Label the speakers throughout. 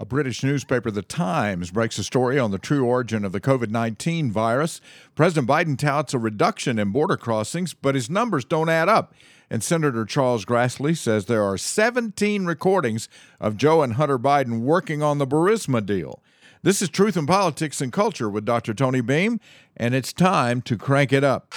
Speaker 1: A British newspaper, The Times, breaks a story on the true origin of the COVID 19 virus. President Biden touts a reduction in border crossings, but his numbers don't add up. And Senator Charles Grassley says there are 17 recordings of Joe and Hunter Biden working on the Burisma deal. This is Truth in Politics and Culture with Dr. Tony Beam, and it's time to crank it up.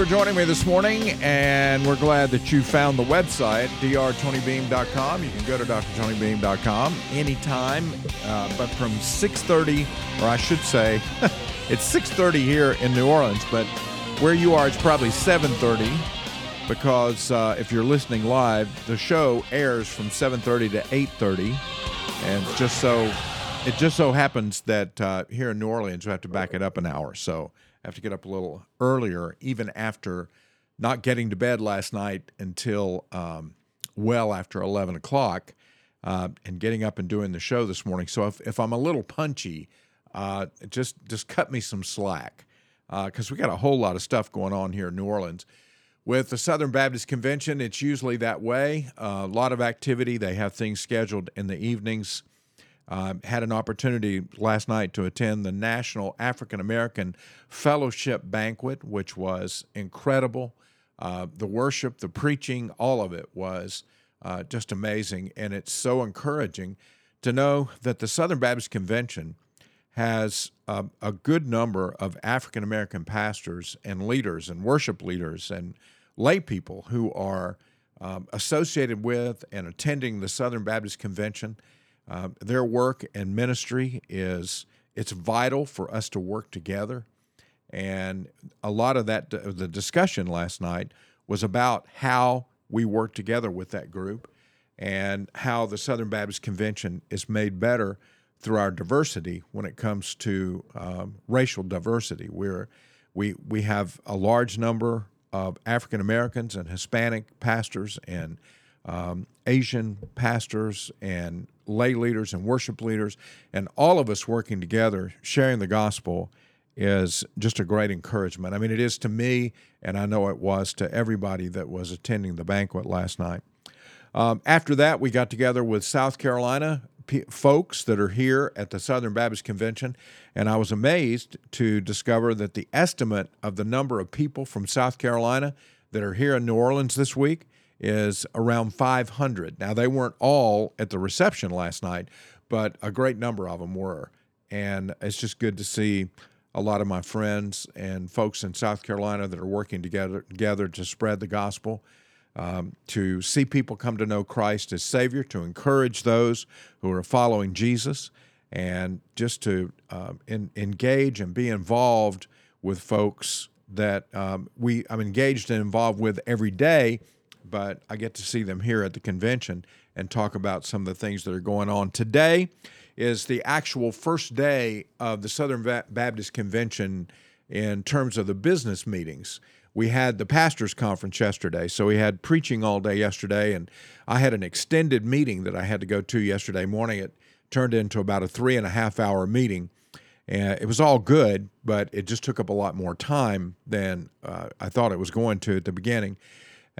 Speaker 1: For joining me this morning, and we're glad that you found the website, drtonybeam.com. You can go to drtonybeam.com anytime, uh, but from 6.30, or I should say, it's 6.30 here in New Orleans, but where you are, it's probably 7.30 because uh, if you're listening live, the show airs from 7.30 to 8.30, and just so it just so happens that uh, here in New Orleans, we have to back it up an hour, so have to get up a little earlier, even after not getting to bed last night until um, well after 11 o'clock uh, and getting up and doing the show this morning. So if, if I'm a little punchy, uh, just just cut me some slack because uh, we got a whole lot of stuff going on here in New Orleans. With the Southern Baptist Convention, it's usually that way. A lot of activity. They have things scheduled in the evenings. Uh, had an opportunity last night to attend the National African American Fellowship Banquet, which was incredible. Uh, the worship, the preaching, all of it was uh, just amazing. And it's so encouraging to know that the Southern Baptist Convention has a good number of African American pastors and leaders and worship leaders and lay people who are um, associated with and attending the Southern Baptist Convention. Uh, their work and ministry is it's vital for us to work together, and a lot of that the discussion last night was about how we work together with that group and how the Southern Baptist Convention is made better through our diversity when it comes to um, racial diversity. We're, we we have a large number of African Americans and Hispanic pastors and um, Asian pastors and lay leaders and worship leaders, and all of us working together, sharing the gospel, is just a great encouragement. I mean, it is to me, and I know it was to everybody that was attending the banquet last night. Um, after that, we got together with South Carolina p- folks that are here at the Southern Baptist Convention, and I was amazed to discover that the estimate of the number of people from South Carolina that are here in New Orleans this week is around 500. Now, they weren't all at the reception last night, but a great number of them were. And it's just good to see a lot of my friends and folks in South Carolina that are working together, together to spread the gospel, um, to see people come to know Christ as Savior, to encourage those who are following Jesus, and just to in, engage and be involved with folks that um, we I'm engaged and involved with every day but I get to see them here at the convention and talk about some of the things that are going on. Today is the actual first day of the Southern Baptist Convention in terms of the business meetings. We had the pastors' conference yesterday, so we had preaching all day yesterday, and I had an extended meeting that I had to go to yesterday morning. It turned into about a three and a half hour meeting. And it was all good, but it just took up a lot more time than uh, I thought it was going to at the beginning.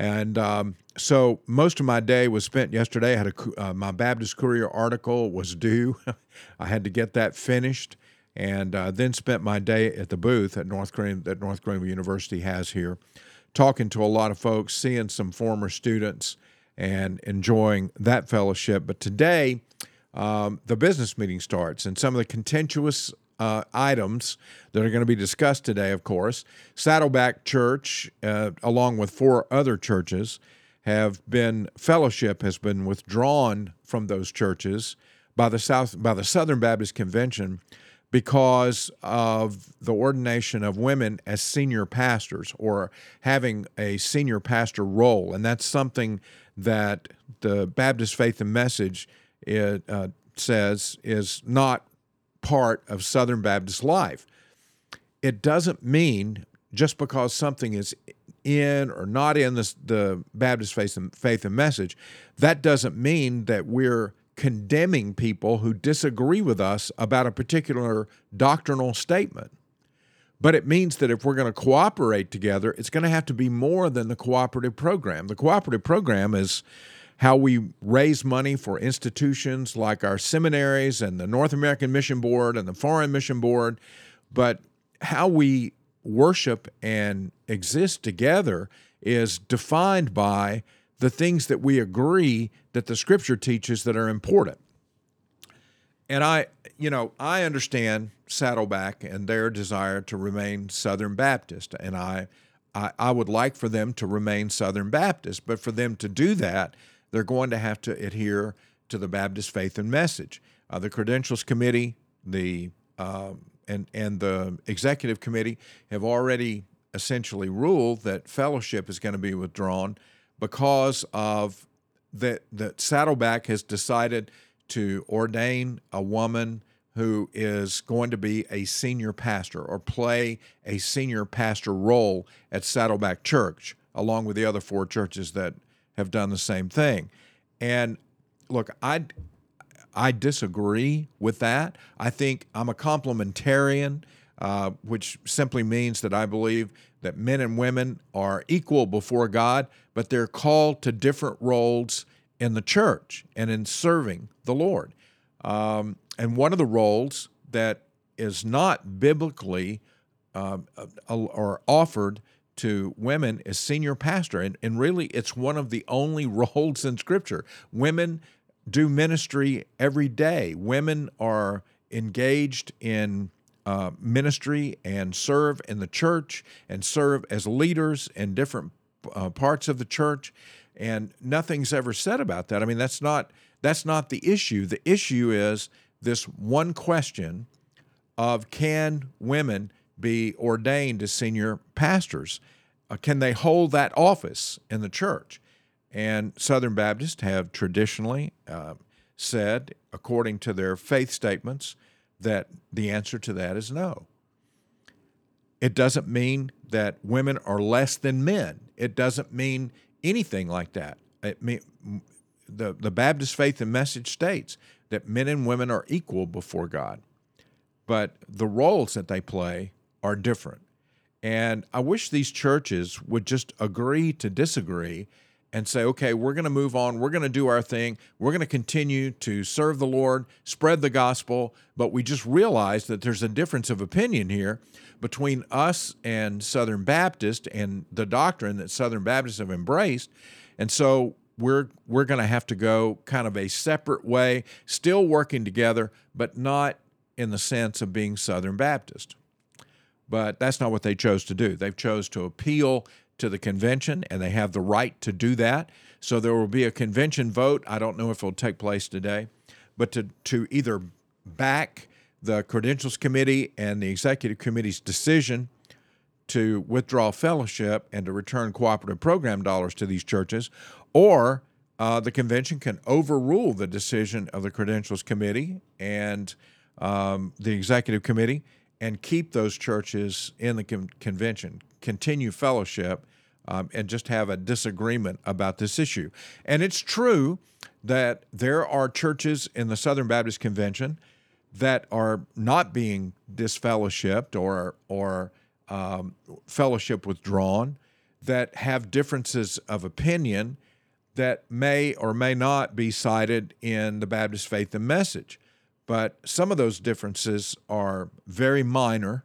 Speaker 1: And um, so most of my day was spent yesterday. I had a, uh, my Baptist Courier article was due. I had to get that finished, and uh, then spent my day at the booth at North Green that North Greenville University has here, talking to a lot of folks, seeing some former students, and enjoying that fellowship. But today, um, the business meeting starts, and some of the contentious uh, items that are going to be discussed today, of course. Saddleback Church, uh, along with four other churches, have been fellowship has been withdrawn from those churches by the South by the Southern Baptist Convention because of the ordination of women as senior pastors or having a senior pastor role, and that's something that the Baptist Faith and Message it, uh, says is not part of Southern Baptist life. It doesn't mean just because something is in or not in this, the Baptist faith and, faith and message, that doesn't mean that we're condemning people who disagree with us about a particular doctrinal statement. But it means that if we're going to cooperate together, it's going to have to be more than the cooperative program. The cooperative program is how we raise money for institutions like our seminaries and the North American Mission Board and the Foreign Mission Board, but how we worship and exist together is defined by the things that we agree that the scripture teaches that are important. And I, you know, I understand Saddleback and their desire to remain Southern Baptist, and I, I, I would like for them to remain Southern Baptist, but for them to do that, they're going to have to adhere to the Baptist faith and message. Uh, the Credentials Committee, the um, and and the Executive Committee have already essentially ruled that fellowship is going to be withdrawn because of that that Saddleback has decided to ordain a woman who is going to be a senior pastor or play a senior pastor role at Saddleback Church, along with the other four churches that have done the same thing. And look, I I disagree with that. I think I'm a complementarian, uh, which simply means that I believe that men and women are equal before God, but they're called to different roles in the church and in serving the Lord. Um, and one of the roles that is not biblically uh, or offered to women as senior pastor. And, and really, it's one of the only roles in Scripture. Women do ministry every day, women are engaged in uh, ministry and serve in the church and serve as leaders in different uh, parts of the church. And nothing's ever said about that. I mean, that's not that's not the issue. The issue is this one question of can women be ordained as senior pastors? Uh, can they hold that office in the church? And Southern Baptists have traditionally uh, said, according to their faith statements, that the answer to that is no. It doesn't mean that women are less than men. It doesn't mean anything like that. It mean, the, the Baptist faith and message states that men and women are equal before God, but the roles that they play are different. And I wish these churches would just agree to disagree and say, okay, we're going to move on. We're going to do our thing. We're going to continue to serve the Lord, spread the gospel. But we just realize that there's a difference of opinion here between us and Southern Baptist and the doctrine that Southern Baptists have embraced. And so we're we're going to have to go kind of a separate way, still working together, but not in the sense of being Southern Baptist. But that's not what they chose to do. They've chose to appeal to the convention, and they have the right to do that. So there will be a convention vote. I don't know if it'll take place today, but to, to either back the Credentials Committee and the Executive Committee's decision to withdraw fellowship and to return cooperative program dollars to these churches, or uh, the convention can overrule the decision of the Credentials Committee and um, the Executive Committee and keep those churches in the con- convention, continue fellowship, um, and just have a disagreement about this issue. And it's true that there are churches in the Southern Baptist Convention that are not being disfellowshipped or or um, fellowship withdrawn, that have differences of opinion that may or may not be cited in the Baptist faith and message. But some of those differences are very minor,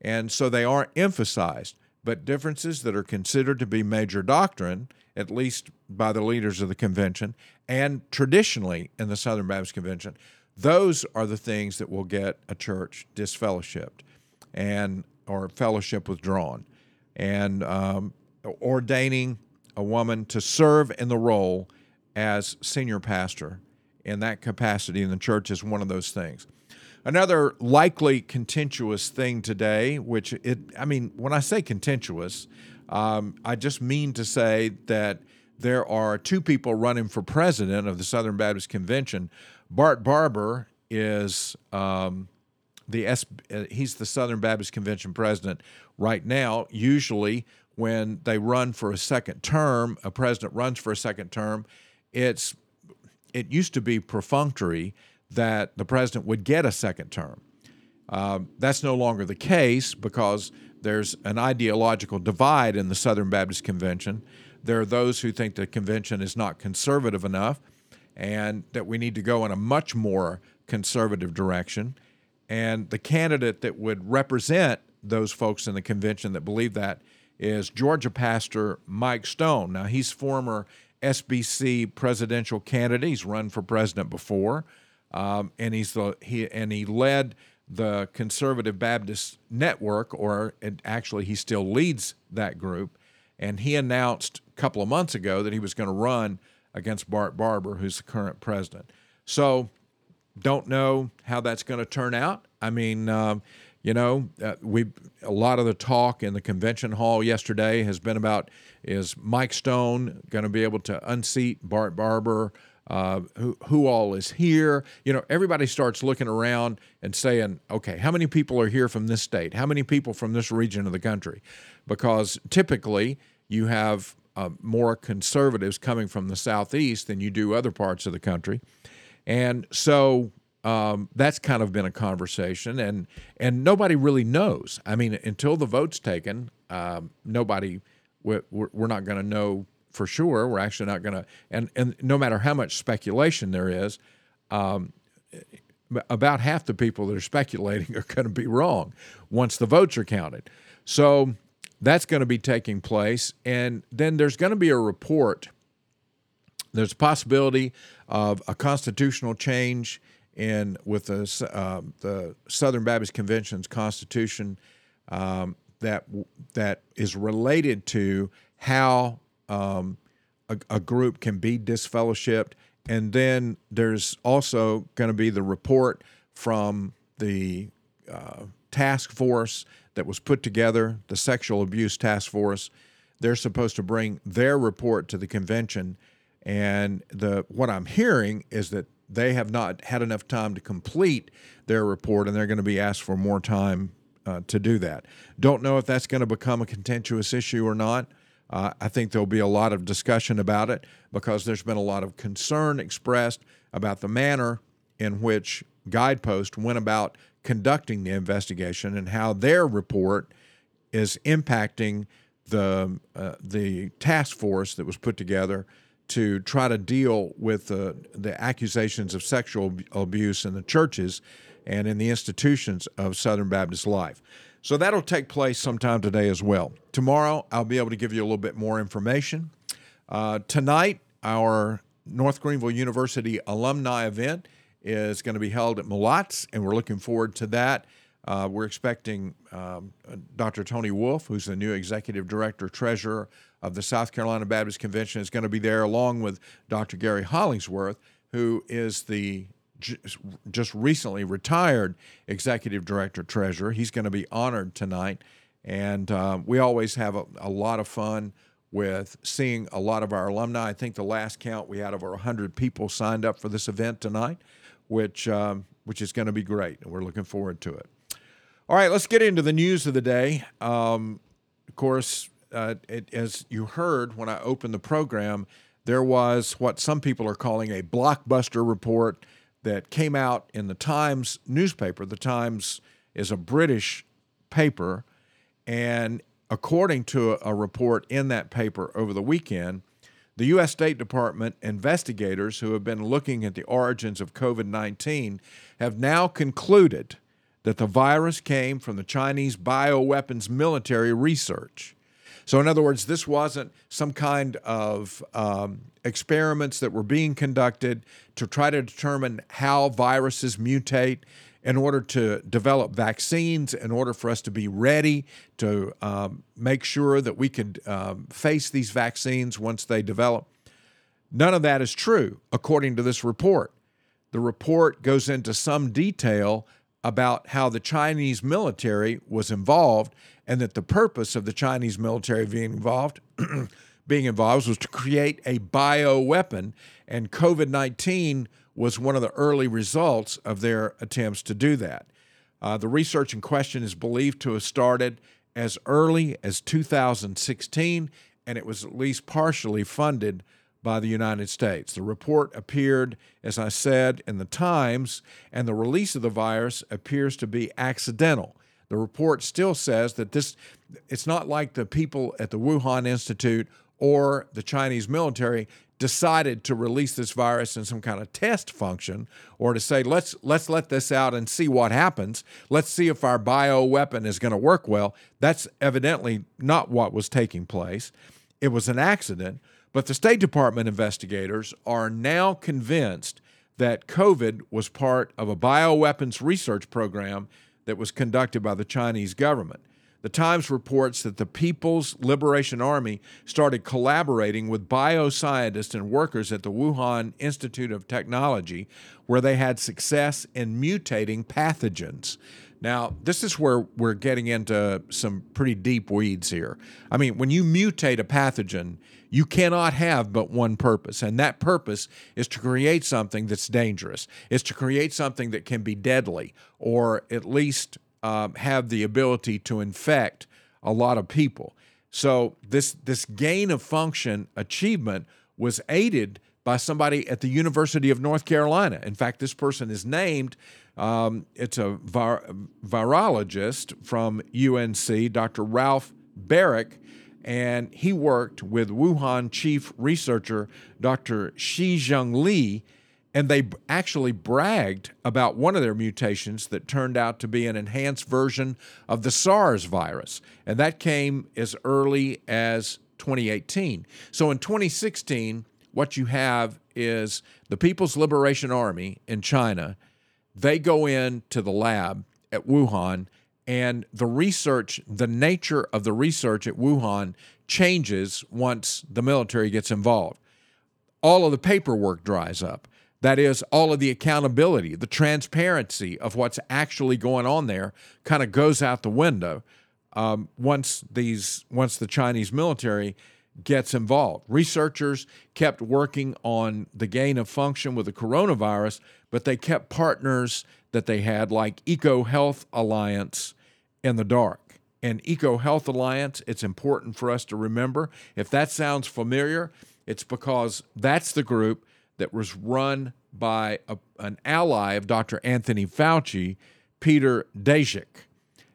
Speaker 1: and so they aren't emphasized. But differences that are considered to be major doctrine, at least by the leaders of the convention and traditionally in the Southern Baptist Convention, those are the things that will get a church disfellowshipped and or fellowship withdrawn, and um, ordaining a woman to serve in the role as senior pastor in that capacity in the church is one of those things. Another likely contentious thing today, which it, I mean, when I say contentious, um, I just mean to say that there are two people running for president of the Southern Baptist Convention. Bart Barber is um, the S, uh, he's the Southern Baptist Convention president right now. Usually, when they run for a second term, a president runs for a second term, it's it used to be perfunctory that the president would get a second term. Um, that's no longer the case because there's an ideological divide in the Southern Baptist Convention. There are those who think the convention is not conservative enough and that we need to go in a much more conservative direction. And the candidate that would represent those folks in the convention that believe that is Georgia pastor Mike Stone. Now, he's former SBC presidential candidate. He's run for president before, um, and he's the he and he led the Conservative Baptist Network, or actually, he still leads that group. And he announced a couple of months ago that he was going to run against Bart Barber, who's the current president. So, don't know how that's going to turn out. I mean, um, you know, uh, we a lot of the talk in the convention hall yesterday has been about is Mike Stone going to be able to unseat Bart Barber? Uh, who, who all is here. You know, everybody starts looking around and saying, okay, how many people are here from this state? How many people from this region of the country? Because typically you have uh, more conservatives coming from the southeast than you do other parts of the country. And so um, that's kind of been a conversation, and and nobody really knows. I mean, until the vote's taken, um, nobody we're, we're not going to know for sure. We're actually not going to, and and no matter how much speculation there is, um, about half the people that are speculating are going to be wrong once the votes are counted. So that's going to be taking place, and then there's going to be a report. There's a possibility of a constitutional change in with the uh, the Southern Baptist Convention's constitution um, that that is related to how um, a, a, group can be disfellowshipped. And then there's also going to be the report from the uh, task force that was put together, the sexual abuse task force. They're supposed to bring their report to the convention. And the what I'm hearing is that they have not had enough time to complete their report, and they're going to be asked for more time uh, to do that. Don't know if that's going to become a contentious issue or not. Uh, I think there'll be a lot of discussion about it because there's been a lot of concern expressed about the manner in which Guidepost went about conducting the investigation and how their report is impacting the uh, the task force that was put together to try to deal with the the accusations of sexual abuse in the churches and in the institutions of Southern Baptist life. So that'll take place sometime today as well. Tomorrow, I'll be able to give you a little bit more information. Uh, tonight, our North Greenville University alumni event is going to be held at Malottes, and we're looking forward to that. Uh, we're expecting um, Dr. Tony Wolfe, who's the new executive director treasurer of the South Carolina Baptist Convention, is going to be there, along with Dr. Gary Hollingsworth, who is the just recently retired executive director treasurer. He's going to be honored tonight. And uh, we always have a, a, lot of fun with seeing a lot of our alumni. I think the last count we had over 100 people signed up for this event tonight, which, um, which is going to be great. And we're looking forward to it. All right, let's get into the news of the day. Um, of course, uh, it, as you heard when I opened the program, there was what some people are calling a blockbuster report that came out in the Times newspaper. The Times is a British paper, and according to a report in that paper over the weekend, the U.S. State Department investigators who have been looking at the origins of COVID 19 have now concluded that the virus came from the Chinese bioweapons military research. So, in other words, this wasn't some kind of um, experiments that were being conducted to try to determine how viruses mutate in order to develop vaccines, in order for us to be ready to um, make sure that we could um, face these vaccines once they develop. None of that is true, according to this report. The report goes into some detail about how the Chinese military was involved and that the purpose of the Chinese military being involved being involved was to create a bioweapon, and COVID 19 was one of the early results of their attempts to do that. Uh, the research in question is believed to have started as early as 2016, and it was at least partially funded by the United States. The report appeared, as I said, in the Times, and the release of the virus appears to be accidental. The report still says that this it's not like the people at the Wuhan Institute or the Chinese military decided to release this virus in some kind of test function or to say let's let's let this out and see what happens let's see if our bio weapon is going to work well that's evidently not what was taking place it was an accident but the state department investigators are now convinced that covid was part of a bioweapons research program that was conducted by the chinese government the Times reports that the People's Liberation Army started collaborating with bioscientists and workers at the Wuhan Institute of Technology, where they had success in mutating pathogens. Now, this is where we're getting into some pretty deep weeds here. I mean, when you mutate a pathogen, you cannot have but one purpose, and that purpose is to create something that's dangerous, is to create something that can be deadly, or at least um, have the ability to infect a lot of people. So this this gain of function achievement was aided by somebody at the University of North Carolina. In fact, this person is named. Um, it's a vir- virologist from UNC, Dr. Ralph Baric, and he worked with Wuhan chief researcher Dr. Shi Zhengli and they actually bragged about one of their mutations that turned out to be an enhanced version of the SARS virus. And that came as early as 2018. So in 2016, what you have is the People's Liberation Army in China. They go into the lab at Wuhan, and the research, the nature of the research at Wuhan changes once the military gets involved. All of the paperwork dries up that is, all of the accountability, the transparency of what's actually going on there kind of goes out the window um, once these once the Chinese military gets involved. Researchers kept working on the gain of function with the coronavirus, but they kept partners that they had like EcoHealth Alliance in the dark. And EcoHealth Alliance, it's important for us to remember. If that sounds familiar, it's because that's the group that was run by a, an ally of Dr. Anthony Fauci, Peter Daszak.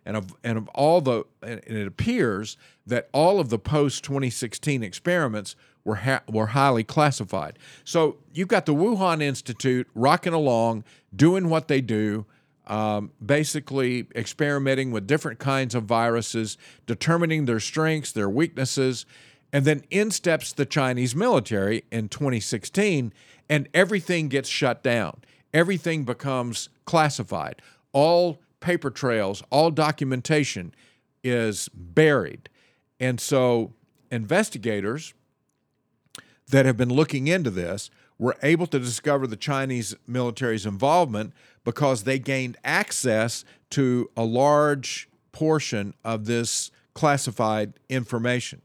Speaker 1: And of, and of all the, and it appears that all of the post 2016 experiments were, ha- were highly classified. So you've got the Wuhan Institute rocking along, doing what they do, um, basically experimenting with different kinds of viruses, determining their strengths, their weaknesses. And then in steps the Chinese military in 2016 and everything gets shut down. Everything becomes classified. All paper trails, all documentation is buried. And so investigators that have been looking into this were able to discover the Chinese military's involvement because they gained access to a large portion of this classified information.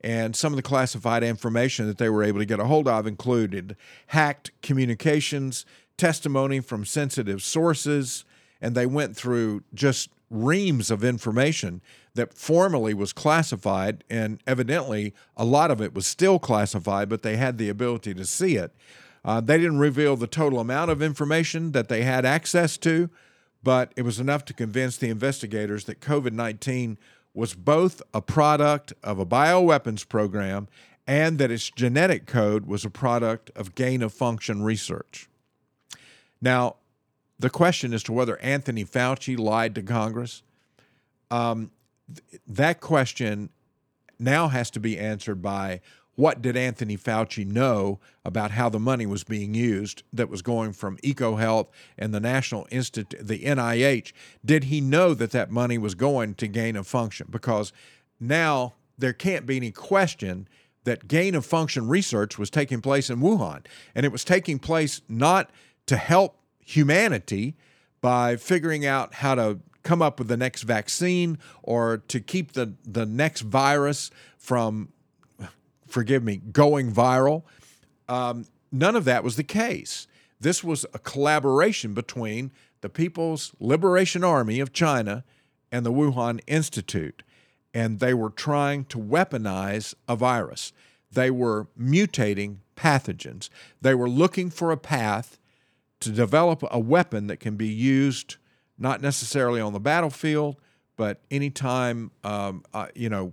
Speaker 1: And some of the classified information that they were able to get a hold of included hacked communications, testimony from sensitive sources, and they went through just reams of information that formerly was classified, and evidently a lot of it was still classified, but they had the ability to see it. Uh, they didn't reveal the total amount of information that they had access to, but it was enough to convince the investigators that COVID 19 was both a product of a bioweapons program and that its genetic code was a product of gain of function research. Now, the question as to whether Anthony Fauci lied to Congress, um, th- that question now has to be answered by what did Anthony Fauci know about how the money was being used that was going from EcoHealth and the National Institute, the NIH? Did he know that that money was going to gain of function? Because now there can't be any question that gain of function research was taking place in Wuhan. And it was taking place not to help humanity by figuring out how to come up with the next vaccine or to keep the, the next virus from forgive me, going viral. Um, none of that was the case. This was a collaboration between the People's Liberation Army of China and the Wuhan Institute, and they were trying to weaponize a virus. They were mutating pathogens. They were looking for a path to develop a weapon that can be used not necessarily on the battlefield, but anytime, um, uh, you know,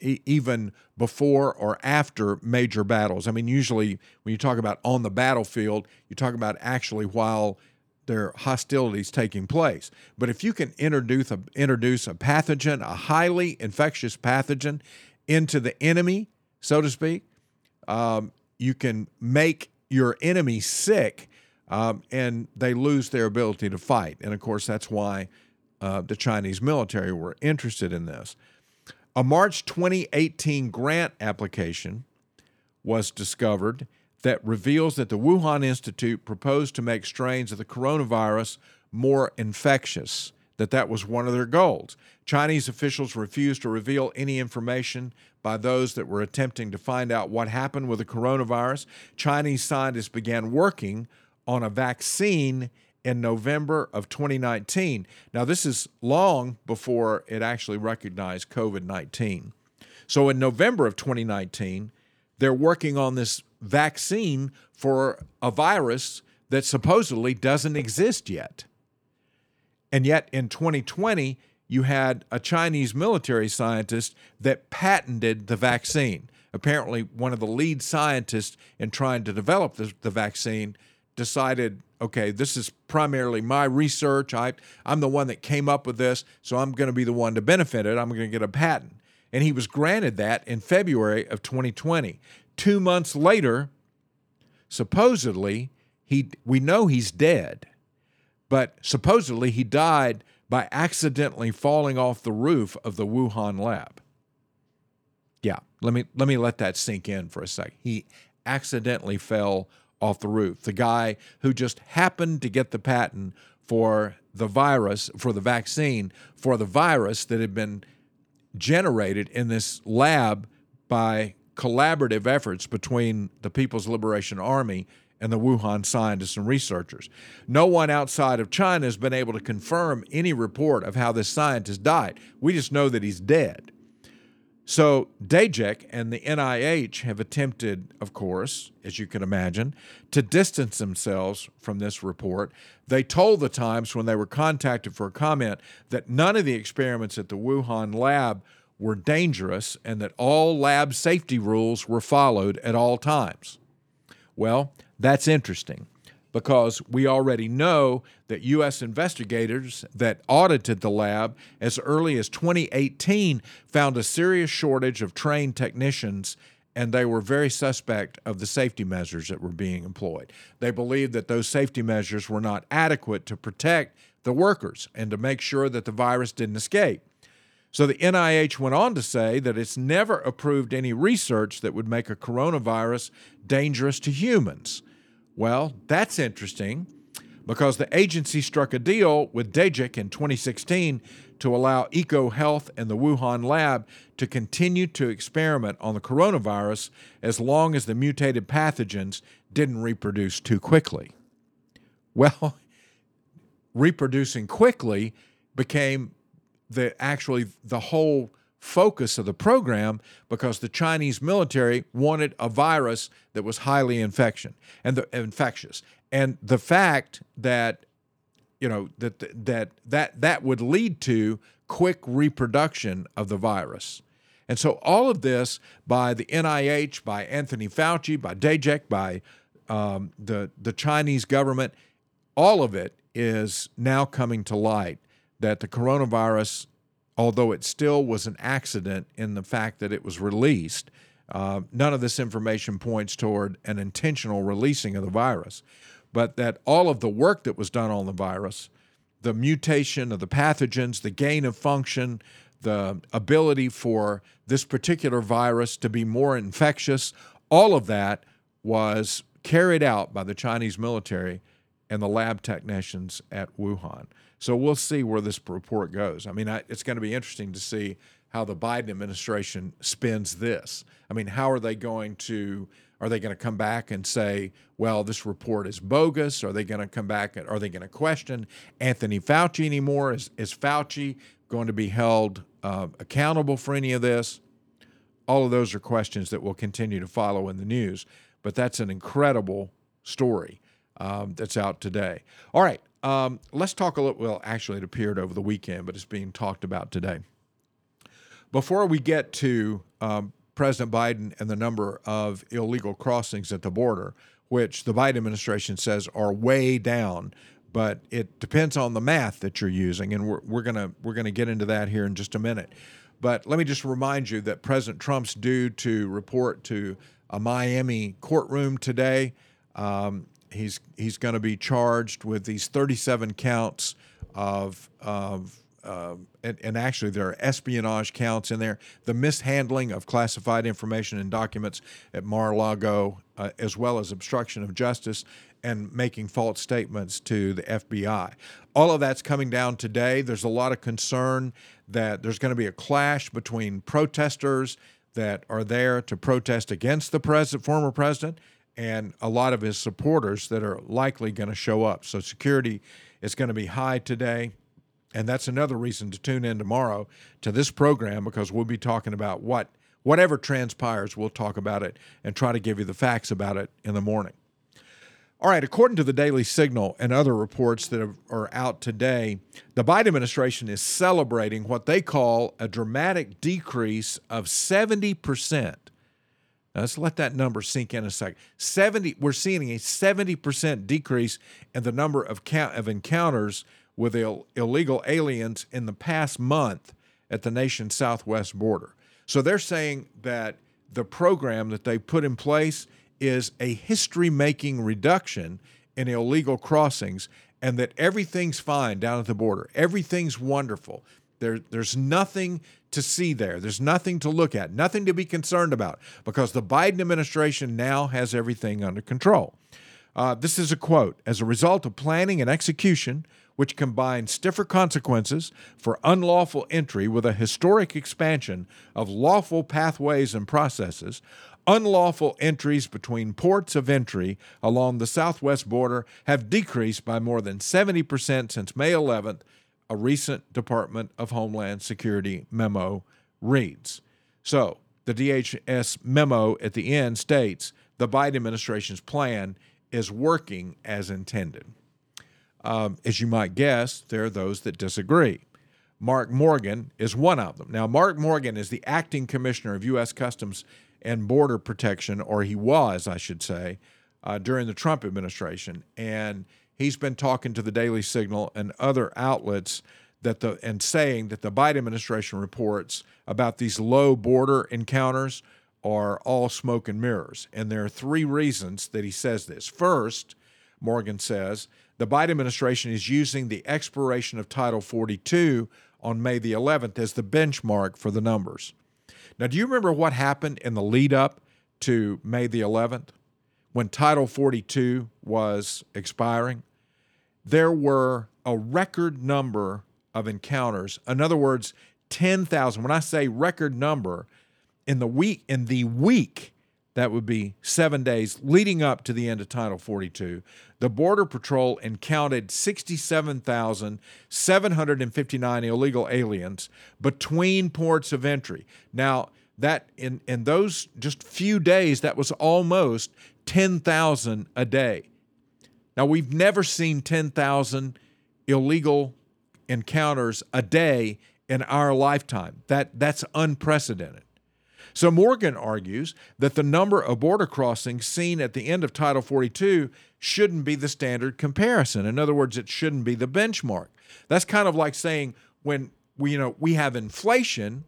Speaker 1: e- even before or after major battles. I mean, usually when you talk about on the battlefield, you talk about actually while there are hostilities taking place. But if you can introduce a, introduce a pathogen, a highly infectious pathogen, into the enemy, so to speak, um, you can make your enemy sick um, and they lose their ability to fight. And of course, that's why uh, the Chinese military were interested in this. A March 2018 grant application was discovered that reveals that the Wuhan Institute proposed to make strains of the coronavirus more infectious, that that was one of their goals. Chinese officials refused to reveal any information by those that were attempting to find out what happened with the coronavirus. Chinese scientists began working on a vaccine in November of 2019. Now, this is long before it actually recognized COVID 19. So, in November of 2019, they're working on this vaccine for a virus that supposedly doesn't exist yet. And yet, in 2020, you had a Chinese military scientist that patented the vaccine. Apparently, one of the lead scientists in trying to develop the, the vaccine decided, okay, this is primarily my research. I, I'm the one that came up with this, so I'm going to be the one to benefit it. I'm going to get a patent. And he was granted that in February of 2020. Two months later, supposedly, he, we know he's dead, but supposedly he died by accidentally falling off the roof of the Wuhan lab. Yeah, let me let me let that sink in for a sec. He accidentally fell off the roof. The guy who just happened to get the patent for the virus, for the vaccine, for the virus that had been generated in this lab by collaborative efforts between the People's Liberation Army and the Wuhan scientists and researchers. No one outside of China has been able to confirm any report of how this scientist died. We just know that he's dead. So, Daszak and the NIH have attempted, of course, as you can imagine, to distance themselves from this report. They told the Times when they were contacted for a comment that none of the experiments at the Wuhan lab were dangerous and that all lab safety rules were followed at all times. Well, that's interesting because we already know that U.S. investigators that audited the lab as early as 2018 found a serious shortage of trained technicians and they were very suspect of the safety measures that were being employed. They believed that those safety measures were not adequate to protect the workers and to make sure that the virus didn't escape. So the NIH went on to say that it's never approved any research that would make a coronavirus dangerous to humans. Well, that's interesting because the agency struck a deal with Daszak in 2016 to allow EcoHealth and the Wuhan lab to continue to experiment on the coronavirus as long as the mutated pathogens didn't reproduce too quickly. Well, reproducing quickly became the actually the whole focus of the program because the Chinese military wanted a virus that was highly infection and the, infectious. And the fact that you know that that that that would lead to quick reproduction of the virus. And so all of this by the NIH, by Anthony Fauci, by Daszak, by um, the the Chinese government, all of it is now coming to light that the coronavirus although it still was an accident in the fact that it was released. Uh, none of this information points toward an intentional releasing of the virus, but that all of the work that was done on the virus, the mutation of the pathogens, the gain of function, the ability for this particular virus to be more infectious, all of that was carried out by the Chinese military and the lab technicians at Wuhan. So we'll see where this report goes. I mean, I, it's going to be interesting to see how the Biden administration spends this. I mean, how are they going to? Are they going to come back and say, well, this report is bogus? Are they going to come back and are they going to question Anthony Fauci anymore? Is, is Fauci going to be held uh, accountable for any of this? All of those are questions that will continue to follow in the news. But that's an incredible story um, that's out today. All right, um, let's talk a little. Well, actually, it appeared over the weekend, but it's being talked about today. Before we get to um, President Biden and the number of illegal crossings at the border, which the Biden administration says are way down, but it depends on the math that you're using, and we're, we're gonna we're gonna get into that here in just a minute. But let me just remind you that President Trump's due to report to a Miami courtroom today. Um, he's he's going to be charged with these 37 counts of of uh, and, and, actually there are espionage counts in there, the mishandling of classified information and documents at Mar-a-Lago, uh, as well as obstruction of justice and making false statements to the FBI. All of that's coming down today. There's a lot of concern that there's going to be a clash between protesters that are there to protest against the president, former president, and a lot of his supporters that are likely going to show up. So security is going to be high today. And that's another reason to tune in tomorrow to this program because we'll be talking about what whatever transpires, we'll talk about it and try to give you the facts about it in the morning. All right, according to the Daily Signal and other reports that are out today, the Biden administration is celebrating what they call a dramatic decrease of 70%. Now, let's let that number sink in a second. 70, we're seeing a 70% decrease in the number of, count, of encounters with Ill, illegal aliens in the past month at the nation's southwest border. So they're saying that the program that they put in place is a history making reduction in illegal crossings and that everything's fine down at the border. Everything's wonderful. There, there's nothing to see there. There's nothing to look at, nothing to be concerned about because the Biden administration now has everything under control. Uh, this is a quote As a result of planning and execution, which combines stiffer consequences for unlawful entry with a historic expansion of lawful pathways and processes, unlawful entries between ports of entry along the southwest border have decreased by more than 70% since May 11th, a recent Department of Homeland Security memo reads. So, the DHS memo at the end states the Biden administration's plan is working as intended. Um, as you might guess, there are those that disagree. Mark Morgan is one of them. Now, Mark Morgan is the acting commissioner of U.S. Customs and Border Protection, or he was, I should say, uh, during the Trump administration. And he's been talking to the Daily Signal and other outlets that the and saying that the Biden administration reports about these low border encounters are all smoke and mirrors. And there are three reasons that he says this. First, Morgan says the Biden administration is using the expiration of Title 42 on May the 11th as the benchmark for the numbers. Now, do you remember what happened in the lead up to May the 11th when Title 42 was expiring? There were a record number of encounters. In other words, 10,000. When I say record number, in the week in the week that would be 7 days leading up to the end of Title 42, the Border Patrol encountered 67,759 illegal aliens between ports of entry. Now, that in, in those just few days, that was almost 10,000 a day. Now, we've never seen 10,000 illegal encounters a day in our lifetime. That, that's unprecedented. So Morgan argues that the number of border crossings seen at the end of Title 42 shouldn't be the standard comparison. In other words, it shouldn't be the benchmark. That's kind of like saying when we you know we have inflation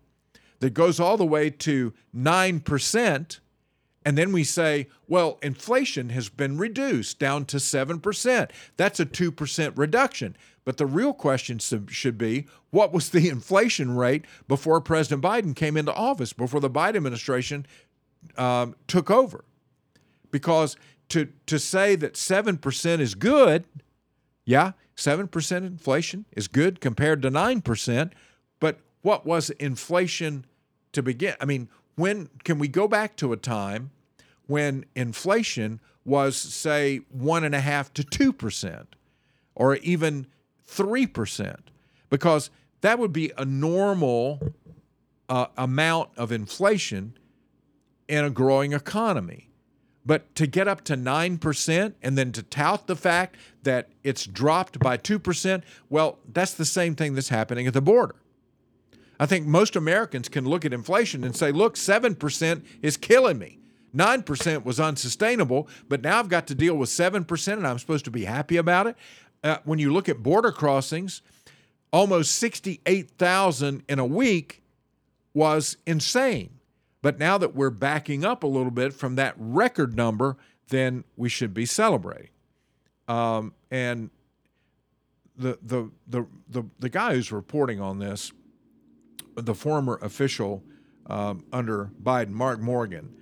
Speaker 1: that goes all the way to 9% and then we say, well, inflation has been reduced down to 7%. That's a 2% reduction. But the real question should be what was the inflation rate before President Biden came into office, before the Biden administration um, took over? Because to, to say that 7% is good, yeah, 7% inflation is good compared to 9%, but what was inflation to begin? I mean, when can we go back to a time when inflation was, say, one and a half to two percent, or even three percent? Because that would be a normal uh, amount of inflation in a growing economy. But to get up to 9% and then to tout the fact that it's dropped by 2%, well, that's the same thing that's happening at the border. I think most Americans can look at inflation and say, look, 7% is killing me. 9% was unsustainable, but now I've got to deal with 7% and I'm supposed to be happy about it. Uh, when you look at border crossings, almost 68,000 in a week was insane. But now that we're backing up a little bit from that record number, then we should be celebrating. Um, and the, the the the the guy who's reporting on this, the former official um, under Biden, Mark Morgan,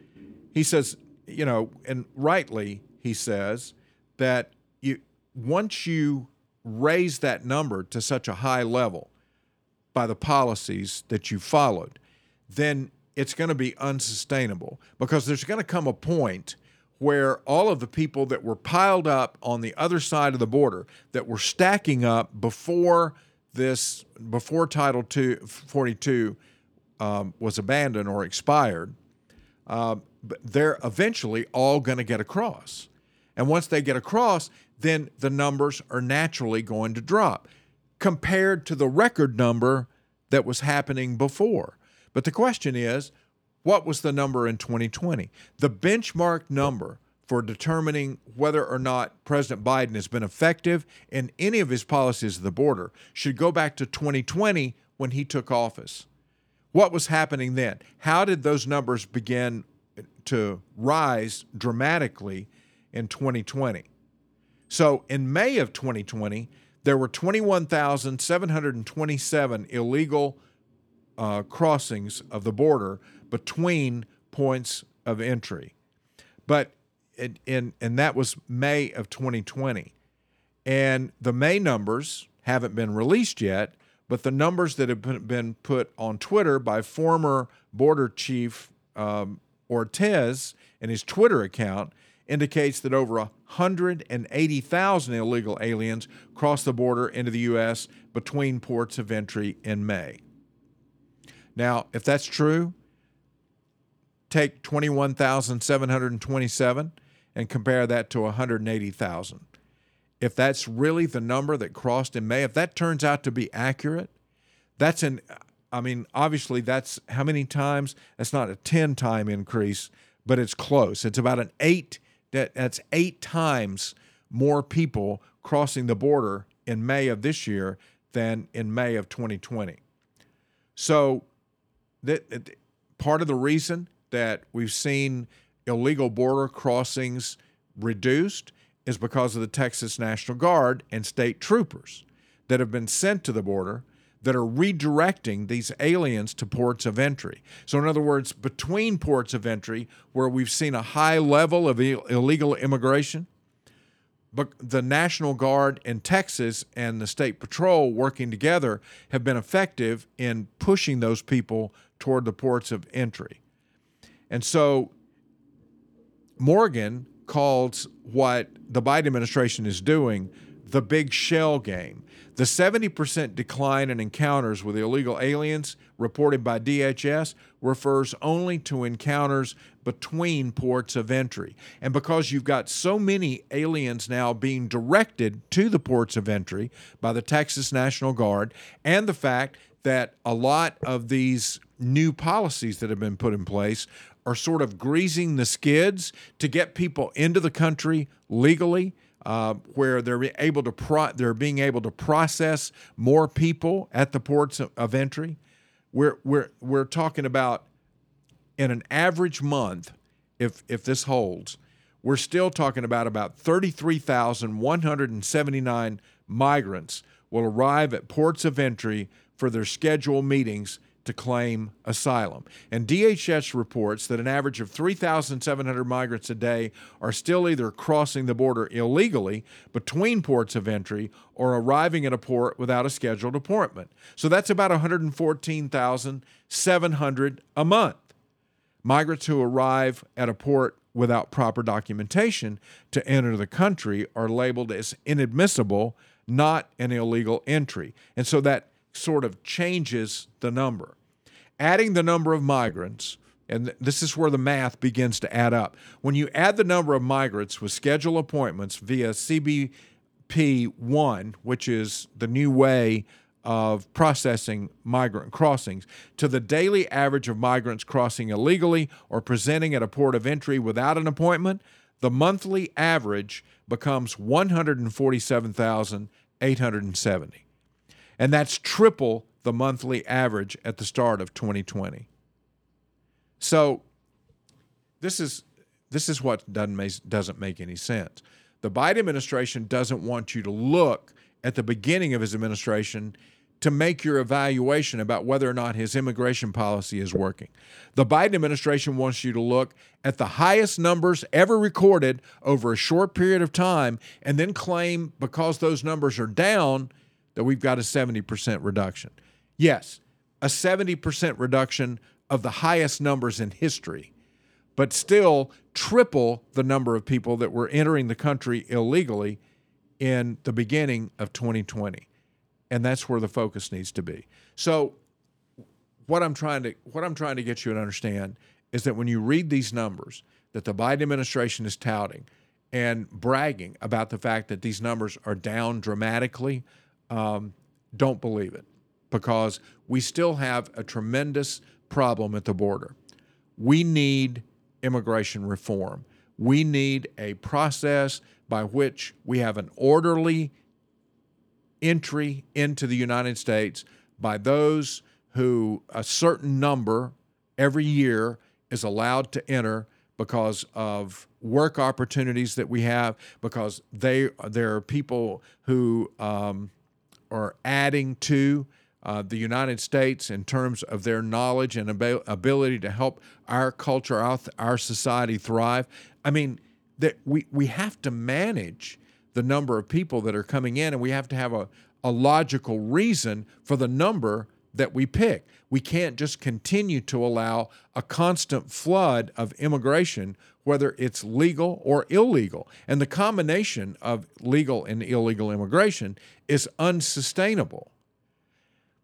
Speaker 1: he says, you know, and rightly he says that you once you raise that number to such a high level by the policies that you followed, then it's going to be unsustainable because there's going to come a point where all of the people that were piled up on the other side of the border that were stacking up before this before title 42 um, was abandoned or expired uh, they're eventually all going to get across and once they get across then the numbers are naturally going to drop compared to the record number that was happening before but the question is, what was the number in 2020? The benchmark number for determining whether or not President Biden has been effective in any of his policies at the border should go back to 2020 when he took office. What was happening then? How did those numbers begin to rise dramatically in 2020? So in May of 2020, there were 21,727 illegal uh, crossings of the border between points of entry. But in, in, and that was May of 2020. And the May numbers haven't been released yet, but the numbers that have been put on Twitter by former border chief um, Ortiz in his Twitter account indicates that over 180,000 illegal aliens crossed the border into the U.S. between ports of entry in May. Now, if that's true, take 21,727 and compare that to 180,000. If that's really the number that crossed in May, if that turns out to be accurate, that's an I mean, obviously that's how many times? That's not a 10 time increase, but it's close. It's about an 8 that that's 8 times more people crossing the border in May of this year than in May of 2020. So that part of the reason that we've seen illegal border crossings reduced is because of the Texas National Guard and state troopers that have been sent to the border that are redirecting these aliens to ports of entry. So, in other words, between ports of entry, where we've seen a high level of illegal immigration, but the National Guard in Texas and the State Patrol working together have been effective in pushing those people toward the ports of entry. And so Morgan calls what the Biden administration is doing the big shell game. The 70% decline in encounters with illegal aliens reported by DHS refers only to encounters between ports of entry. And because you've got so many aliens now being directed to the ports of entry by the Texas National Guard, and the fact that a lot of these new policies that have been put in place are sort of greasing the skids to get people into the country legally uh, where they're able to pro- they're being able to process more people at the ports of, of entry. We're we're we're talking about in an average month, if if this holds, we're still talking about about thirty three thousand one hundred and seventy nine migrants will arrive at ports of entry for their scheduled meetings to claim asylum. And DHS reports that an average of 3,700 migrants a day are still either crossing the border illegally between ports of entry or arriving at a port without a scheduled appointment. So that's about 114,700 a month. Migrants who arrive at a port without proper documentation to enter the country are labeled as inadmissible, not an illegal entry. And so that sort of changes the number. Adding the number of migrants, and this is where the math begins to add up. When you add the number of migrants with scheduled appointments via CBP1, which is the new way of processing migrant crossings, to the daily average of migrants crossing illegally or presenting at a port of entry without an appointment, the monthly average becomes 147,870 and that's triple the monthly average at the start of 2020. So this is this is what doesn't make, doesn't make any sense. The Biden administration doesn't want you to look at the beginning of his administration to make your evaluation about whether or not his immigration policy is working. The Biden administration wants you to look at the highest numbers ever recorded over a short period of time and then claim because those numbers are down that we've got a 70% reduction. Yes, a 70% reduction of the highest numbers in history, but still triple the number of people that were entering the country illegally in the beginning of 2020. And that's where the focus needs to be. So what I'm trying to what I'm trying to get you to understand is that when you read these numbers that the Biden administration is touting and bragging about the fact that these numbers are down dramatically, um, don't believe it because we still have a tremendous problem at the border. We need immigration reform. We need a process by which we have an orderly entry into the United States by those who a certain number every year is allowed to enter because of work opportunities that we have, because they there are people who um, are adding to uh, the United States in terms of their knowledge and ab- ability to help our culture, our, our society thrive. I mean, that we, we have to manage the number of people that are coming in, and we have to have a, a logical reason for the number that we pick. We can't just continue to allow a constant flood of immigration, whether it's legal or illegal. And the combination of legal and illegal immigration is unsustainable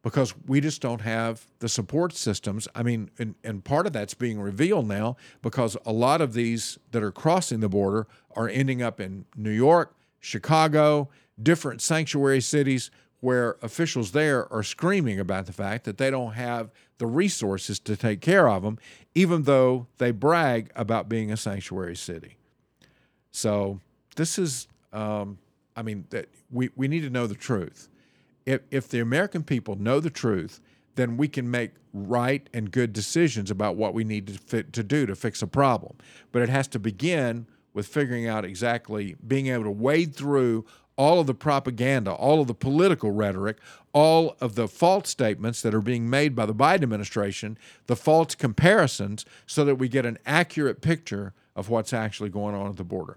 Speaker 1: because we just don't have the support systems. I mean, and, and part of that's being revealed now because a lot of these that are crossing the border are ending up in New York, Chicago, different sanctuary cities where officials there are screaming about the fact that they don't have the resources to take care of them, even though they brag about being a sanctuary city. So this is, um, I mean, that we, we need to know the truth. If, if the American people know the truth, then we can make right and good decisions about what we need to, fit, to do to fix a problem. But it has to begin with figuring out exactly being able to wade through all of the propaganda, all of the political rhetoric, all of the false statements that are being made by the Biden administration, the false comparisons, so that we get an accurate picture of what's actually going on at the border.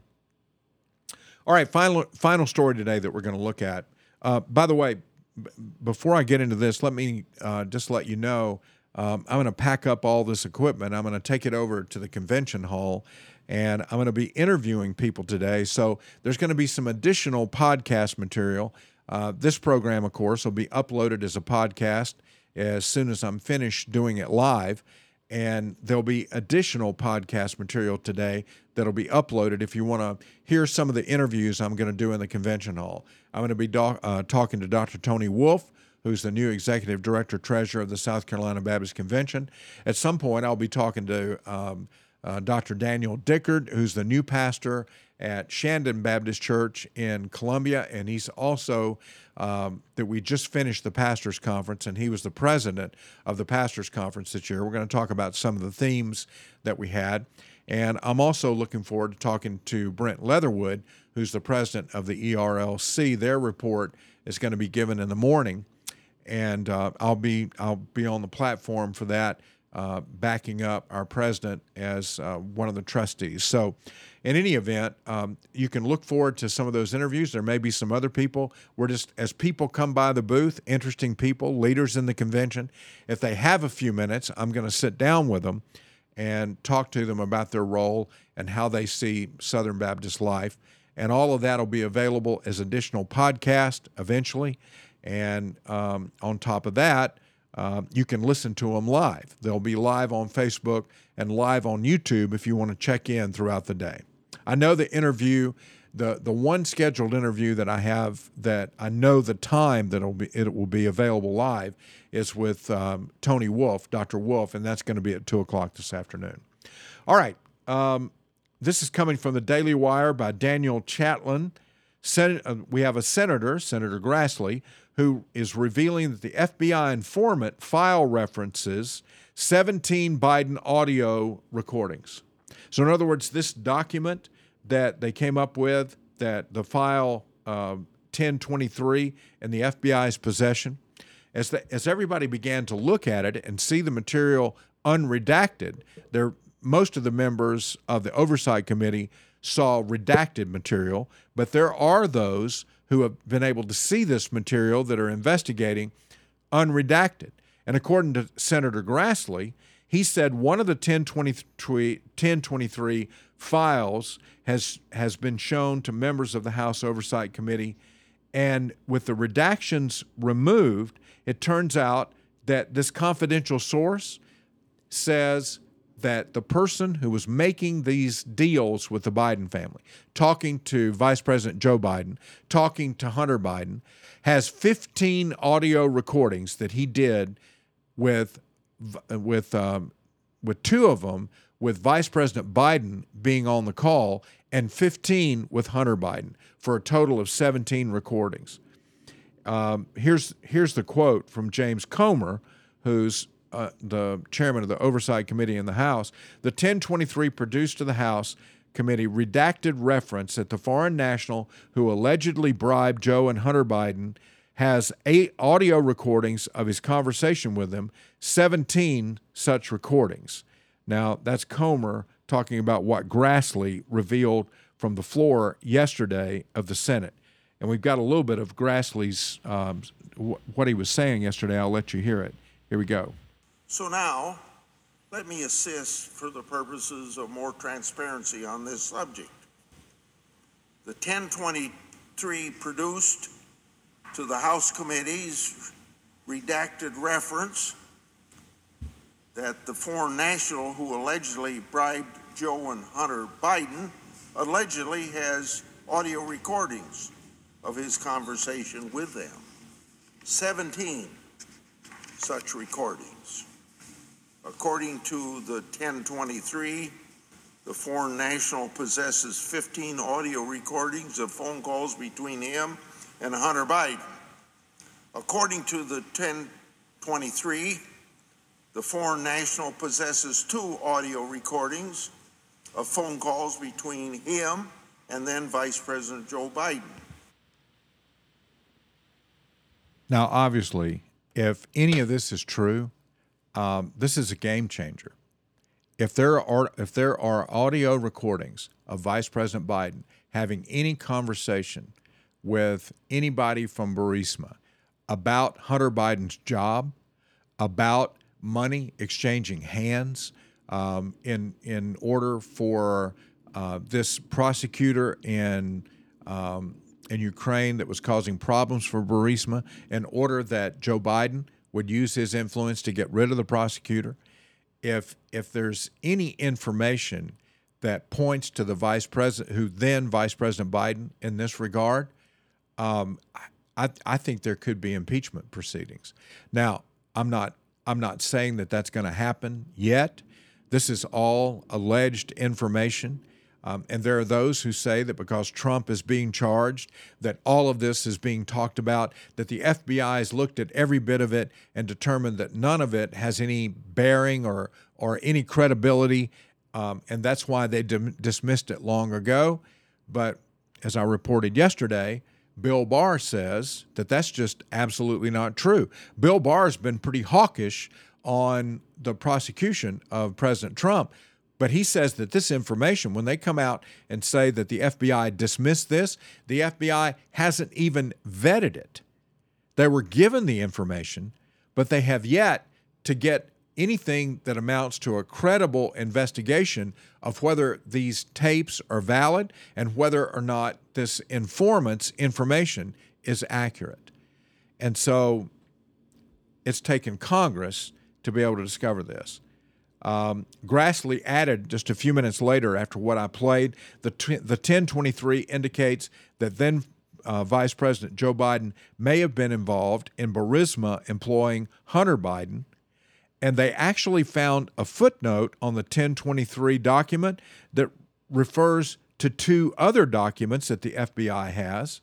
Speaker 1: All right, final final story today that we're going to look at. Uh, by the way, b- before I get into this, let me uh, just let you know um, I'm going to pack up all this equipment. I'm going to take it over to the convention hall and I'm going to be interviewing people today. So there's going to be some additional podcast material. Uh, this program, of course, will be uploaded as a podcast as soon as I'm finished doing it live. And there'll be additional podcast material today that'll be uploaded if you want to hear some of the interviews I'm going to do in the convention hall. I'm going to be uh, talking to Dr. Tony Wolfe, who's the new executive director treasurer of the South Carolina Baptist Convention. At some point, I'll be talking to um, uh, Dr. Daniel Dickard, who's the new pastor at Shandon Baptist Church in Columbia, and he's also um, that we just finished the pastors conference, and he was the president of the pastors conference this year. We're going to talk about some of the themes that we had, and I'm also looking forward to talking to Brent Leatherwood, who's the president of the ERLC. Their report is going to be given in the morning. and uh, I'll be I'll be on the platform for that, uh, backing up our president as uh, one of the trustees. So, in any event, um, you can look forward to some of those interviews. There may be some other people. We're just as people come by the booth, interesting people, leaders in the convention. If they have a few minutes, I'm going to sit down with them and talk to them about their role and how they see Southern Baptist life. And all of that will be available as additional podcast eventually. And um, on top of that, uh, you can listen to them live. They'll be live on Facebook and live on YouTube if you want to check in throughout the day. I know the interview, the the one scheduled interview that I have that I know the time that it'll be it will be available live is with um, Tony Wolfe, Dr. Wolfe, and that's going to be at two o'clock this afternoon. All right. Um, this is coming from the Daily Wire by Daniel Chaitin. Sen- uh, we have a senator, Senator Grassley, who is revealing that the FBI informant file references 17 Biden audio recordings. So, in other words, this document that they came up with, that the file uh, 1023 in the FBI's possession, as, the, as everybody began to look at it and see the material unredacted, there most of the members of the oversight committee saw redacted material, but there are those who have been able to see this material that are investigating unredacted. And according to Senator Grassley, he said one of the 1023, 1023 files has, has been shown to members of the House Oversight Committee. And with the redactions removed, it turns out that this confidential source says that the person who was making these deals with the Biden family, talking to Vice President Joe Biden, talking to Hunter Biden, has 15 audio recordings that he did with with um, with two of them with Vice President Biden being on the call and 15 with Hunter Biden for a total of 17 recordings. Um, here's here's the quote from James Comer, who's uh, the chairman of the Oversight Committee in the House, the 1023 produced to the House committee redacted reference that the foreign national who allegedly bribed Joe and Hunter Biden has eight audio recordings of his conversation with them, 17 such recordings. Now, that's Comer talking about what Grassley revealed from the floor yesterday of the Senate. And we've got a little bit of Grassley's, um, what he was saying yesterday. I'll let you hear it. Here we go.
Speaker 2: So now, let me assist for the purposes of more transparency on this subject. The 1023 produced to the House committees redacted reference that the foreign national who allegedly bribed Joe and Hunter Biden allegedly has audio recordings of his conversation with them. 17 such recordings. According to the 1023, the foreign national possesses 15 audio recordings of phone calls between him and Hunter Biden. According to the 1023, the foreign national possesses two audio recordings of phone calls between him and then Vice President Joe Biden.
Speaker 1: Now, obviously, if any of this is true, um, this is a game changer. If there are if there are audio recordings of Vice President Biden having any conversation with anybody from Burisma about Hunter Biden's job, about money exchanging hands um, in in order for uh, this prosecutor in um, in Ukraine that was causing problems for Burisma, in order that Joe Biden would use his influence to get rid of the prosecutor. If if there's any information that points to the vice president, who then Vice President Biden in this regard, um, I, I think there could be impeachment proceedings. Now, I'm not I'm not saying that that's going to happen yet. This is all alleged information. Um, and there are those who say that because Trump is being charged, that all of this is being talked about, that the FBI has looked at every bit of it and determined that none of it has any bearing or, or any credibility. Um, and that's why they dim- dismissed it long ago. But as I reported yesterday, Bill Barr says that that's just absolutely not true. Bill Barr has been pretty hawkish on the prosecution of President Trump, but he says that this information, when they come out and say that the FBI dismissed this, the FBI hasn't even vetted it. They were given the information, but they have yet to get anything that amounts to a credible investigation of whether these tapes are valid and whether or not this informant's information is accurate. And so it's taken Congress to be able to discover this. Um, Grassley added just a few minutes later after what I played, the, t- the 1023 indicates that then uh, Vice President Joe Biden may have been involved in Burisma employing Hunter Biden and they actually found a footnote on the 1023 document that refers to two other documents that the FBI has.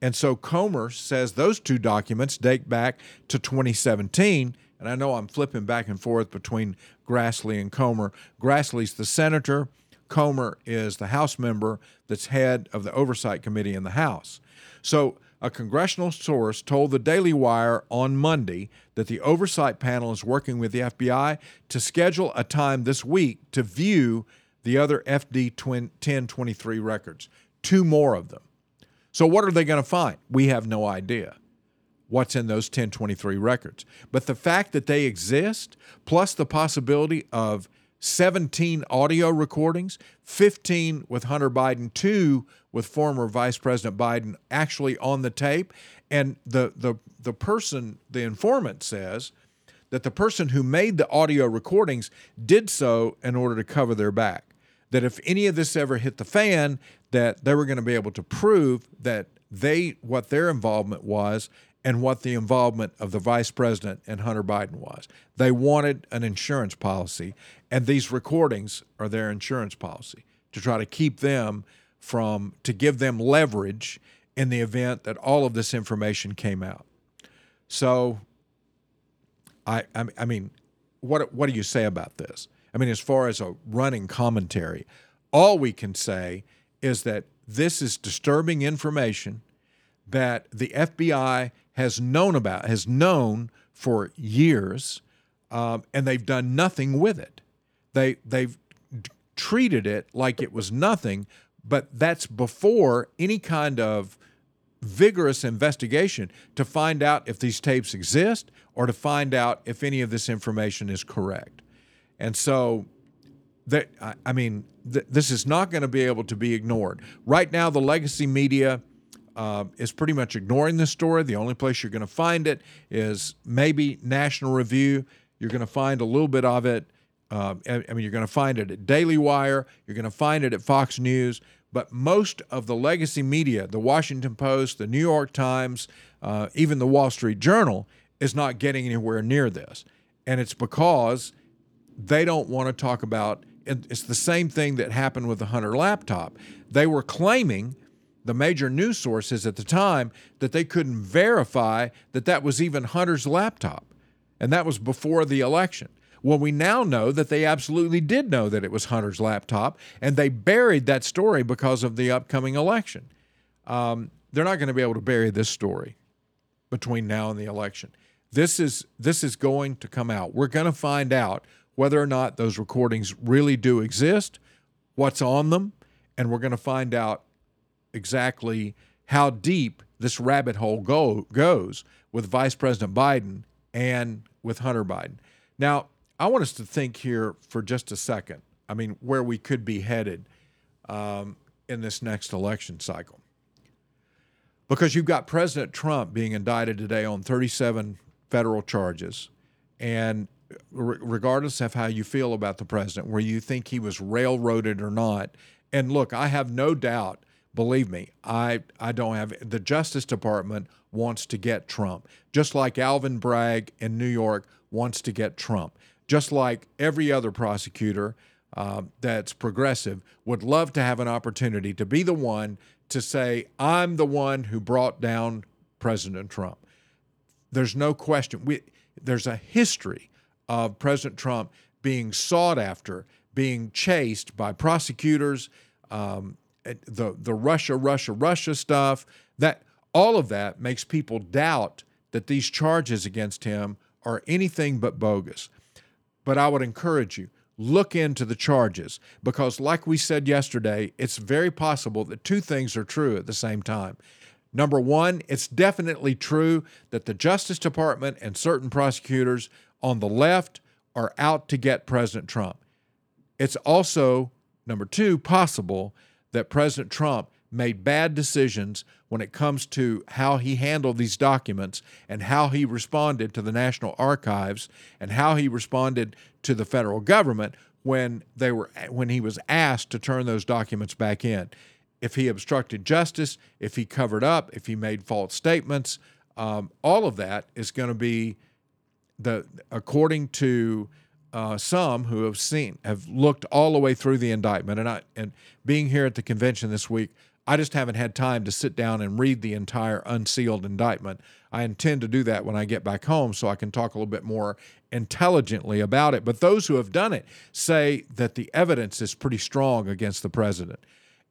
Speaker 1: And so Comer says those two documents date back to 2017. And I know I'm flipping back and forth between Grassley and Comer. Grassley's the senator, Comer is the House member that's head of the Oversight Committee in the House. So a congressional source told the Daily Wire on Monday that the oversight panel is working with the FBI to schedule a time this week to view the other FD 1023 records, two more of them. So, what are they going to find? We have no idea what's in those 1023 records. But the fact that they exist, plus the possibility of 17 audio recordings, 15 with Hunter Biden, two with former Vice President Biden actually on the tape. And the, the, the person, the informant says that the person who made the audio recordings did so in order to cover their back. That if any of this ever hit the fan, that they were going to be able to prove that they what their involvement was and what the involvement of the vice president and Hunter Biden was. They wanted an insurance policy, and these recordings are their insurance policy to try to keep them from, to give them leverage in the event that all of this information came out. So, I, I, mean, what, what do you say about this? I mean, as far as a running commentary, all we can say is that this is disturbing information that the FBI has known about, has known for years, um, and they've done nothing with it. They they've treated it like it was nothing, but that's before any kind of vigorous investigation to find out if these tapes exist or to find out if any of this information is correct. And so that I mean, th- this is not going to be able to be ignored. Right now, the legacy media uh, is pretty much ignoring this story. The only place you're going to find it is maybe National Review. You're going to find a little bit of it uh, I mean, you're going to find it at Daily Wire, you're going to find it at Fox News, but most of the legacy media, the Washington Post, the New York Times, uh, even the Wall Street Journal, is not getting anywhere near this. And it's because they don't want to talk about it's the same thing that happened with the Hunter laptop. They were claiming, the major news sources at the time, that they couldn't verify that that was even Hunter's laptop. And that was before the election. Well, we now know that they absolutely did know that it was Hunter's laptop, and they buried that story because of the upcoming election. Um, they're not going to be able to bury this story between now and the election. This is this is going to come out. We're going to find out whether or not those recordings really do exist, what's on them, and we're going to find out exactly how deep this rabbit hole go, goes with Vice President Biden and with Hunter Biden. Now, I want us to think here for just a second. I mean, where we could be headed um, in this next election cycle. Because you've got President Trump being indicted today on 37 federal charges. And re- regardless of how you feel about the president, where you think he was railroaded or not, and look, I have no doubt, believe me, I, I don't have the Justice Department wants to get Trump, just like Alvin Bragg in New York wants to get Trump just like every other prosecutor uh, that's progressive, would love to have an opportunity to be the one to say, I'm the one who brought down President Trump. There's no question. We, there's a history of President Trump being sought after, being chased by prosecutors, um, the, the Russia, Russia, Russia stuff. That all of that makes people doubt that these charges against him are anything but bogus. But I would encourage you look into the charges because, like we said yesterday, it's very possible that two things are true at the same time. Number one, it's definitely true that the Justice Department and certain prosecutors on the left are out to get President Trump. It's also, number two, possible that President Trump made bad decisions when it comes to how he handled these documents and how he responded to the National Archives and how he responded to the federal government when they were when he was asked to turn those documents back in. If he obstructed justice, if he covered up, if he made false statements, um, all of that is going to be the according to uh, some who have seen have looked all the way through the indictment and I and being here at the convention this week I just haven't had time to sit down and read the entire unsealed indictment. I intend to do that when I get back home so I can talk a little bit more intelligently about it. But those who have done it say that the evidence is pretty strong against the president.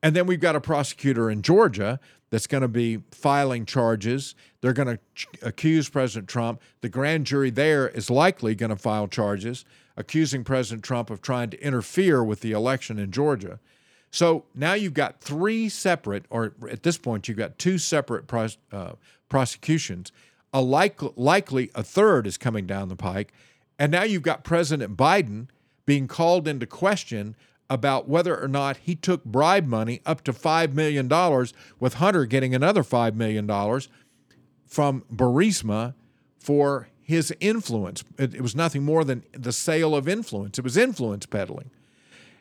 Speaker 1: And then we've got a prosecutor in Georgia that's going to be filing charges. They're going to ch- accuse President Trump. The grand jury there is likely going to file charges accusing President Trump of trying to interfere with the election in Georgia. So now you've got three separate, or at this point, you've got two separate pros, uh, prosecutions. A like, likely a third is coming down the pike. And now you've got President Biden being called into question about whether or not he took bribe money up to $5 million, with Hunter getting another $5 million from Burisma for his influence. It, it was nothing more than the sale of influence, it was influence peddling.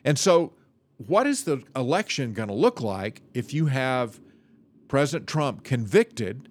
Speaker 1: And so what is the election going to look like if you have President Trump convicted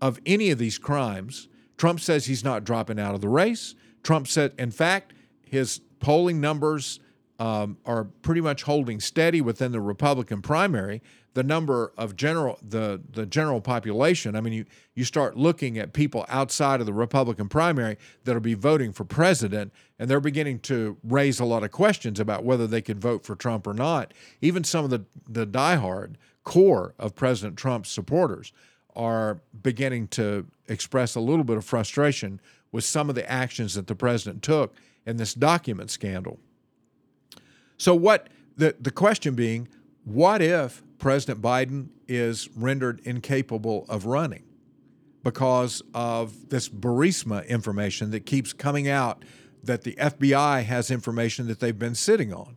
Speaker 1: of any of these crimes? Trump says he's not dropping out of the race. Trump said, in fact, his polling numbers um, are pretty much holding steady within the Republican primary the number of general the the general population. I mean, you you start looking at people outside of the Republican primary that'll be voting for president, and they're beginning to raise a lot of questions about whether they could vote for Trump or not. Even some of the the diehard core of President Trump's supporters are beginning to express a little bit of frustration with some of the actions that the president took in this document scandal. So what the the question being, what if President Biden is rendered incapable of running because of this Burisma information that keeps coming out that the FBI has information that they've been sitting on.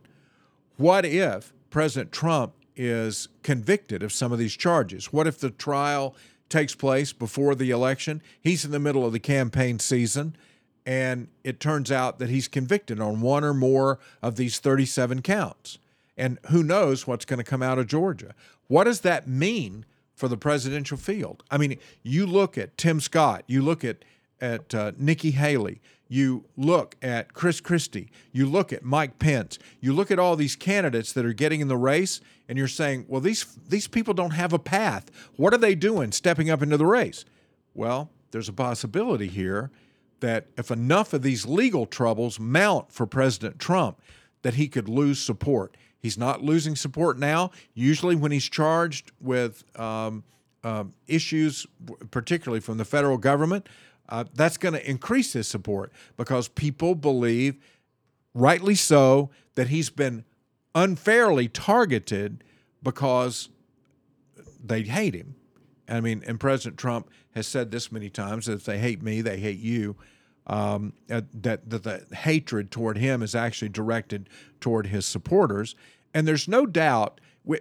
Speaker 1: What if President Trump is convicted of some of these charges? What if the trial takes place before the election? He's in the middle of the campaign season, and it turns out that he's convicted on one or more of these 37 counts. And who knows what's going to come out of Georgia? What does that mean for the presidential field? I mean, you look at Tim Scott, you look at at uh, Nikki Haley, you look at Chris Christie, you look at Mike Pence, you look at all these candidates that are getting in the race, and you're saying, well, these these people don't have a path. What are they doing stepping up into the race? Well, there's a possibility here that if enough of these legal troubles mount for President Trump, that he could lose support. He's not losing support now. Usually, when he's charged with um, uh, issues, particularly from the federal government, uh, that's going to increase his support because people believe, rightly so, that he's been unfairly targeted because they hate him. I mean, and President Trump has said this many times that if they hate me, they hate you. Um, uh, that, that the hatred toward him is actually directed toward his supporters. And there's no doubt,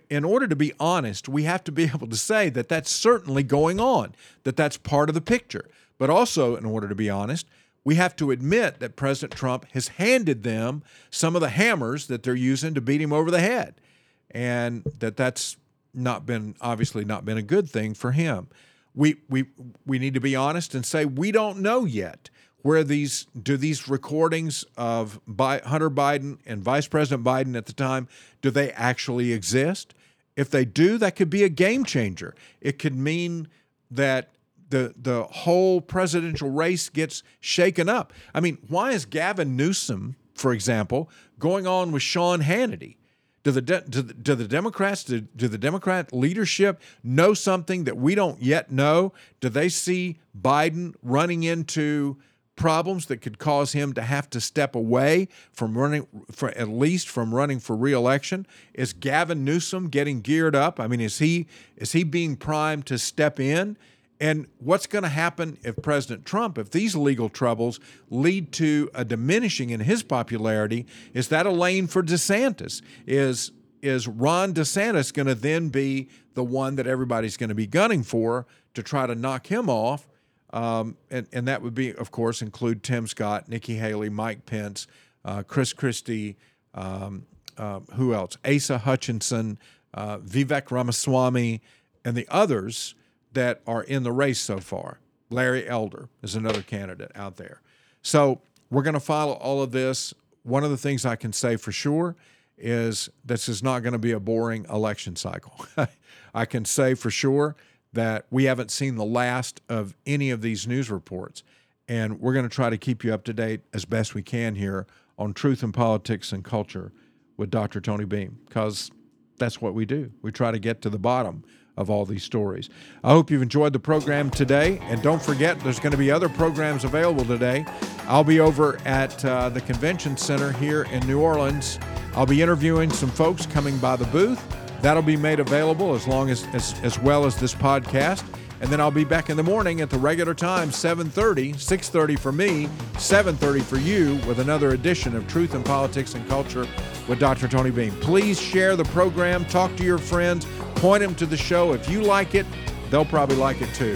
Speaker 1: in order to be honest, we have to be able to say that that's certainly going on, that that's part of the picture. But also, in order to be honest, we have to admit that President Trump has handed them some of the hammers that they're using to beat him over the head, and that that's not been obviously not been a good thing for him. We we we need to be honest and say we don't know yet where these do these recordings of Hunter Biden and Vice President Biden at the time do they actually exist? If they do, that could be a game changer. It could mean that the the whole presidential race gets shaken up. I mean, why is Gavin Newsom, for example, going on with Sean Hannity? Do the, de- do the, do the Democrats, do, do the Democrat leadership know something that we don't yet know? Do they see Biden running into problems that could cause him to have to step away from running for at least from running for reelection? Is Gavin Newsom getting geared up? I mean, is he is he being primed to step in? And what's going to happen if President Trump, if these legal troubles lead to a diminishing in his popularity? Is that a lane for DeSantis? Is is Ron DeSantis going to then be the one that everybody's going to be gunning for to try to knock him off? Um, and, and that would be, of course, include Tim Scott, Nikki Haley, Mike Pence, uh, Chris Christie, um, uh, who else? Asa Hutchinson, uh, Vivek Ramaswamy, and the others that are in the race so far. Larry Elder is another candidate out there. So we're going to follow all of this. One of the things I can say for sure is this is not going to be a boring election cycle. I can say for sure that we haven't seen the last of any of these news reports. And we're going to try to keep you up to date as best we can here on truth and politics and culture with Dr. Tony Beam, because that's what we do. We try to get to the bottom of all these stories. I hope you've enjoyed the program today. And don't forget, there's going to be other programs available today. I'll be over at uh, the convention center here in New Orleans. I'll be interviewing some folks coming by the booth. That'll be made available as long as, as, as well as this podcast. And then I'll be back in the morning at the regular time, 7:30, 6:30 for me, 7:30 for you, with another edition of Truth and Politics and Culture with Dr. Tony Beam. Please share the program, talk to your friends, point them to the show. If you like it, they'll probably like it too.